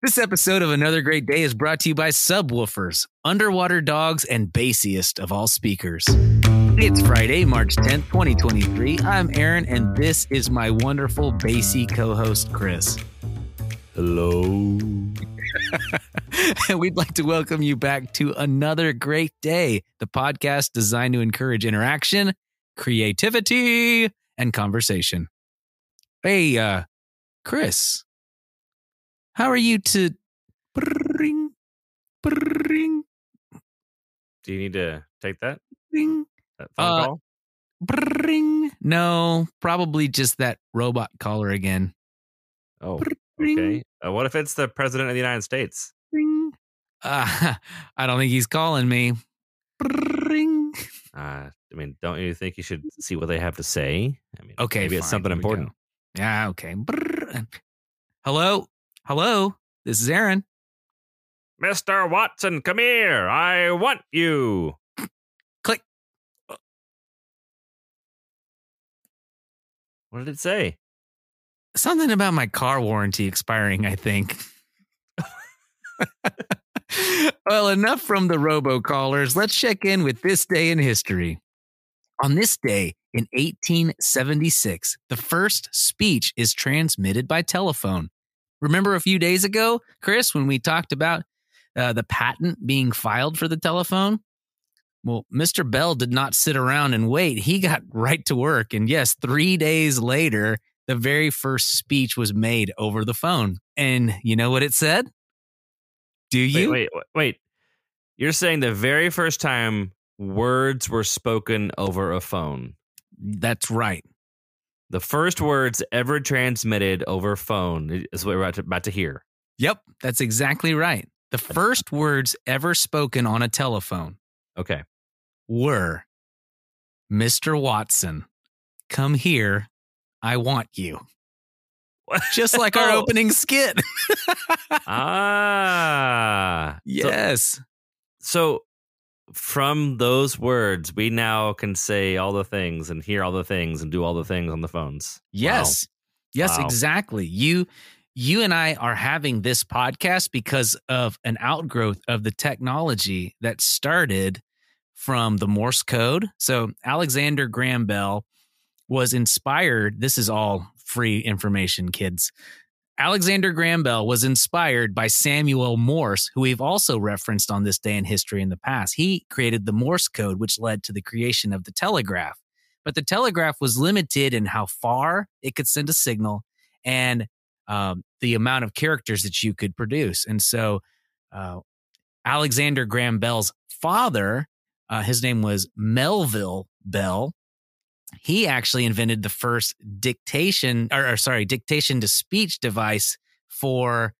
This episode of Another Great Day is brought to you by Subwoofers, underwater dogs, and bassiest of all speakers. It's Friday, March 10th, 2023. I'm Aaron, and this is my wonderful bassy co host, Chris. Hello. and we'd like to welcome you back to Another Great Day, the podcast designed to encourage interaction, creativity, and conversation. Hey, uh, Chris, how are you to bring, bring, Do you need to take that, bring, that phone Uh, call? bring? No, probably just that robot caller again. Oh, Bring, okay. Uh, what if it's the president of the United States? bring. Uh, I don't think he's calling me. Bring. Uh, I mean, don't you think you should see what they have to say? I mean, Okay, maybe it's something here we go. important. Yeah, okay. Brrr. Hello? Hello? This is Aaron. Mr. Watson, come here. I want you. Click. What did it say? Something about my car warranty expiring, I think. well, enough from the robocallers. Let's check in with this day in history. On this day in 1876, the first speech is transmitted by telephone. Remember a few days ago, Chris, when we talked about uh, the patent being filed for the telephone? Well, Mr. Bell did not sit around and wait. He got right to work. And yes, three days later, the very first speech was made over the phone. And you know what it said? Do you? wait, wait, wait. You're saying the very first time words were spoken over a phone. That's right. The first words ever transmitted over phone is what we're about to, about to hear. Yep, that's exactly right. The first words ever spoken on a telephone Okay. were Mr. Watson, come here. I want you. Just like our Oh. opening skit. ah. So- yes. So, from those words, we now can say all the things and hear all the things and do all the things on the phones. Yes. Yes, Wow. exactly. You you and I are having this podcast because of an outgrowth of the technology that started from the Morse code. So Alexander Graham Bell was inspired. This is all free information, kids. Alexander Graham Bell was inspired by Samuel Morse, who we've also referenced on this day in history in the past. He created the Morse code, which led to the creation of the telegraph. But the telegraph was limited in how far it could send a signal and um, the amount of characters that you could produce. And so, uh, Alexander Graham Bell's father, uh, his name was Melville Bell. He actually invented the first dictation, or, or sorry, dictation to speech device for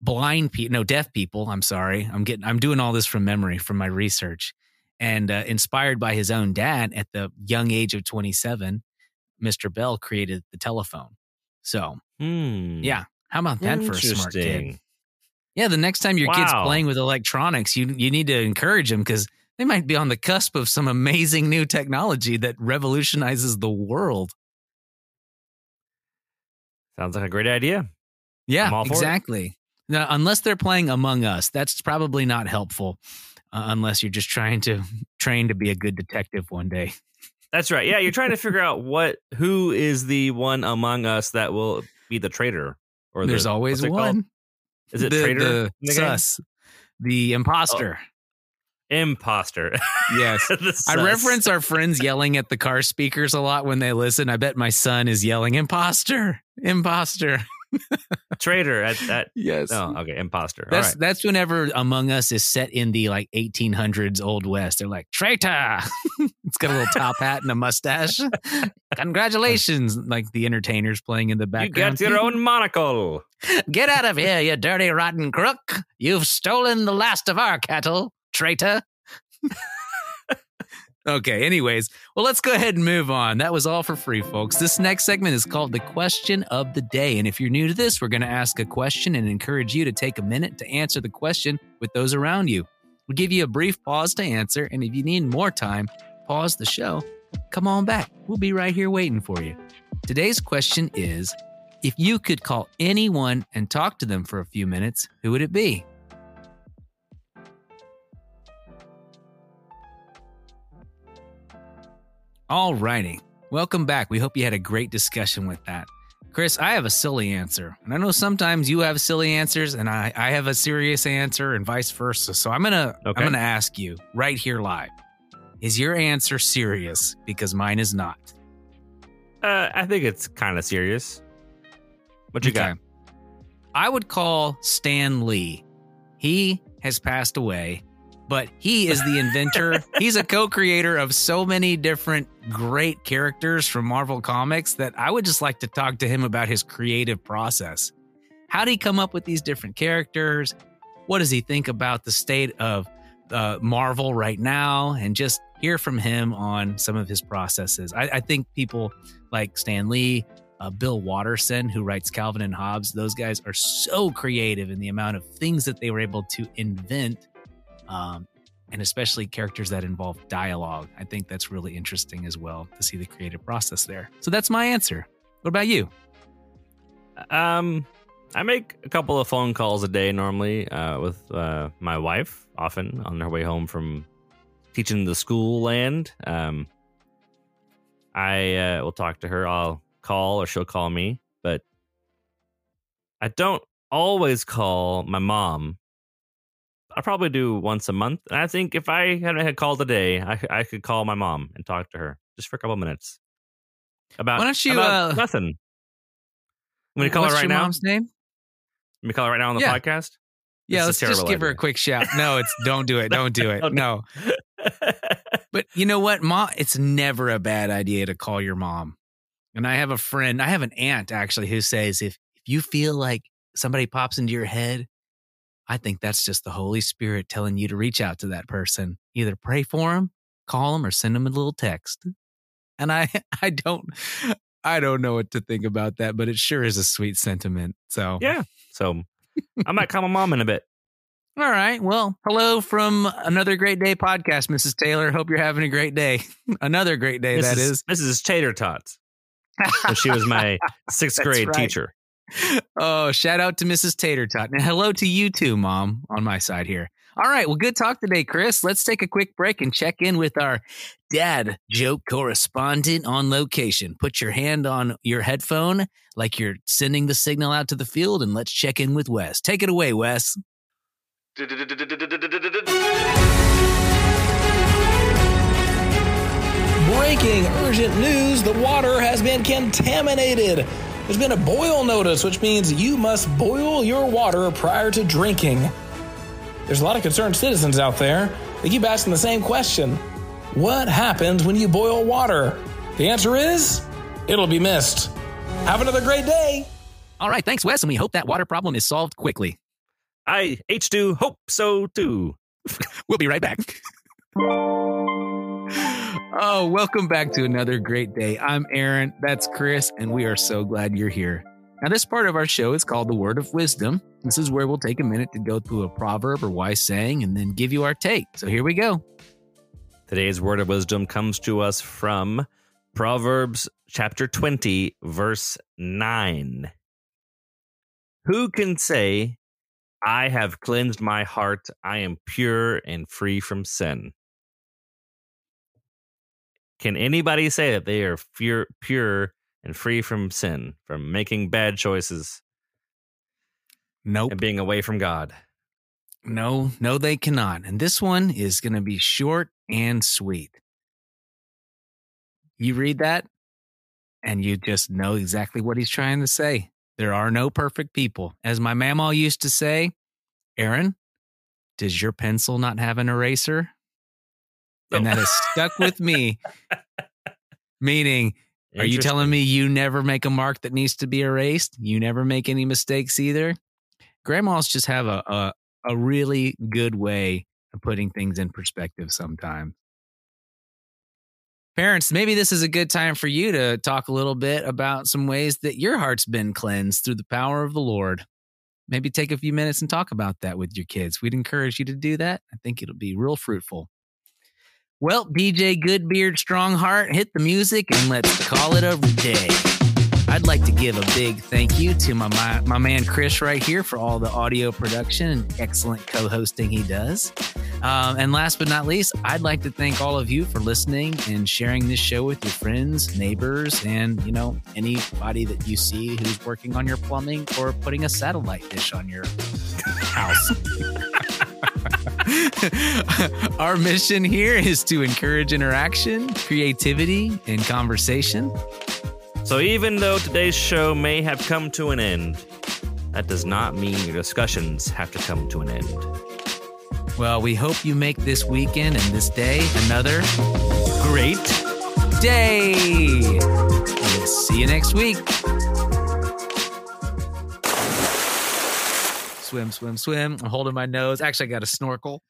blind people, no, deaf people. I'm sorry, I'm getting, I'm doing all this from memory from my research, and uh, inspired by his own dad at the young age of 27, Mr. Bell created the telephone. So Hmm. yeah, how about that for a smart kid? Yeah, the next time your kid's playing with electronics, you you need to encourage them because they might be on the cusp of some amazing new technology that revolutionizes the world. Sounds like a great idea. Yeah, I'm all for it. exactly. Now, unless they're playing Among Us, that's probably not helpful. Uh, unless you're just trying to train to be a good detective one day. That's right. Yeah, you're trying to figure out what who is the one among us that will be the traitor. Or There's the, always it called? one. Is it the, traitor? The the? Oh. sus, the imposter. Imposter. Yes. I reference our friends yelling at the car speakers a lot when they listen. I bet my son is yelling, imposter, imposter. traitor at that. Yes. Oh, okay, imposter. That's right. that's whenever Among Us is set in the like 1800s Old West. They're like traitor. it's got a little top hat and a mustache. Congratulations! Like the entertainers playing in the background. You got your own monocle. Get out of here, you dirty rotten crook! You've stolen the last of our cattle, traitor. okay. Anyways, well, let's go ahead and move on. That was all for free, folks. This next segment is called the question of the day, and if you're new to this, we're going to ask a question and encourage you to take a minute to answer the question with those around you. We'll give you a brief pause to answer, and if you need more time, pause the show. Come on back. We'll be right here waiting for you. Today's question is If you could call anyone and talk to them for a few minutes, who would it be? All righty. Welcome back. We hope you had a great discussion with that. Chris, I have a silly answer. And I know sometimes you have silly answers and I, I have a serious answer and vice versa. So I'm gonna Okay. I'm gonna ask you right here live. Is your answer serious? Because mine is not. Uh, I think it's kind of serious. What you got? I would call Stan Lee. He has passed away, but he is the inventor. He's a co-creator of so many different great characters from Marvel Comics that I would just like to talk to him about his creative process. How did he come up with these different characters? What does he think about the state of uh, Marvel right now? And just hear from him on some of his processes. I, I think people like Stan Lee, uh, Bill Watterson, who writes Calvin and Hobbes. Those guys are so creative in the amount of things that they were able to invent, um, and especially characters that involve dialogue. I think that's really interesting as well to see the creative process there. So that's my answer. What about you? Um, I make a couple of phone calls a day normally uh, with uh, my wife, often on her way home from teaching the school land. Um, I uh, will talk to her. I'll call or she'll call me, but I don't always call my mom. I probably do once a month. And I think if I hadn't had called today, I, I could call my mom and talk to her just for a couple minutes about, Why don't you, about uh, nothing. I'm to call her right your now. mom's name? Let me call her right now on the Yeah. podcast. Yeah, This let's just give her a quick shout. No, it's don't do it. Don't do it. No. But you know what, mom? It's never a bad idea to call your mom. And I have a friend, I have an aunt actually who says if if you feel like somebody pops into your head, I think that's just the Holy Spirit telling you to reach out to that person. Either pray for them, call them, or send them a little text. And I I don't I don't know what to think about that, but it sure is a sweet sentiment. So yeah. So I might call my mom in a bit. All right. Well, hello from another great day podcast, Mrs. Taylor. Hope you're having a great day. another great day, that is. Mrs. Tater Tots. when she was my sixth grade right. teacher. Oh, shout out to Mrs. Tater Tot. And hello to you too, Mom, on my side here. All right. Well, good talk today, Chris. Let's take a quick break and check in with our dad joke correspondent on location. Put your hand on your headphone like you're sending the signal out to the field, and let's check in with Wes. Take it away, Wes. Breaking urgent news the water has been contaminated. There's been a boil notice, which means you must boil your water prior to drinking. There's a lot of concerned citizens out there. They keep asking the same question What happens when you boil water? The answer is it'll be missed. Have another great day. All right. Thanks, Wes. And we hope that water problem is solved quickly. I H2 hope so too. We'll be right back. oh, welcome back to another great day. I'm Aaron. That's Chris, and we are so glad you're here. Now, this part of our show is called the Word of Wisdom. This is where we'll take a minute to go through a proverb or wise saying and then give you our take. So here we go. Today's word of wisdom comes to us from Proverbs chapter 20, verse 9. Who can say, I have cleansed my heart, I am pure and free from sin? Can anybody say that they are pure, pure and free from sin, from making bad choices Nope. and being away from God? No, no, they cannot. And this one is going to be short and sweet. You read that, and you just know exactly what he's trying to say. There are no perfect people. As my mama used to say, Aaron, does your pencil not have an eraser? And that has stuck with me. Meaning, are you telling me you never make a mark that needs to be erased? You never make any mistakes either? Grandmas just have a, a, a really good way of putting things in perspective sometimes. Parents, maybe this is a good time for you to talk a little bit about some ways that your heart's been cleansed through the power of the Lord. Maybe take a few minutes and talk about that with your kids. We'd encourage you to do that. I think it'll be real fruitful. Well, DJ Goodbeard Strongheart, hit the music and let's call it a day. I'd like to give a big thank you to my, my, my man Chris right here for all the audio production and excellent co hosting he does. Um, and last but not least, I'd like to thank all of you for listening and sharing this show with your friends, neighbors, and you know anybody that you see who's working on your plumbing or putting a satellite dish on your house. Our mission here is to encourage interaction, creativity, and conversation. So even though today's show may have come to an end, that does not mean your discussions have to come to an end. Well, we hope you make this weekend and this day another great day. We'll see you next week. Swim, swim, swim. I'm holding my nose. Actually, I got a snorkel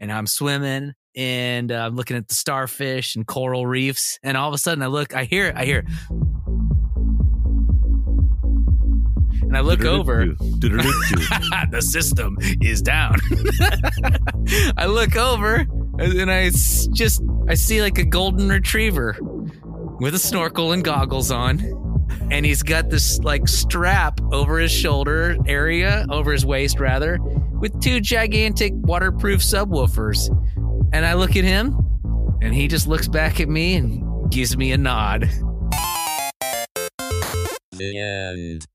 and I'm swimming and uh, I'm looking at the starfish and coral reefs. And all of a sudden, I look, I hear, I hear, and I look over. the system is down. I look over and I just I see like a golden retriever with a snorkel and goggles on. And he's got this like strap over his shoulder area, over his waist rather, with two gigantic waterproof subwoofers. And I look at him and he just looks back at me and gives me a nod. The end.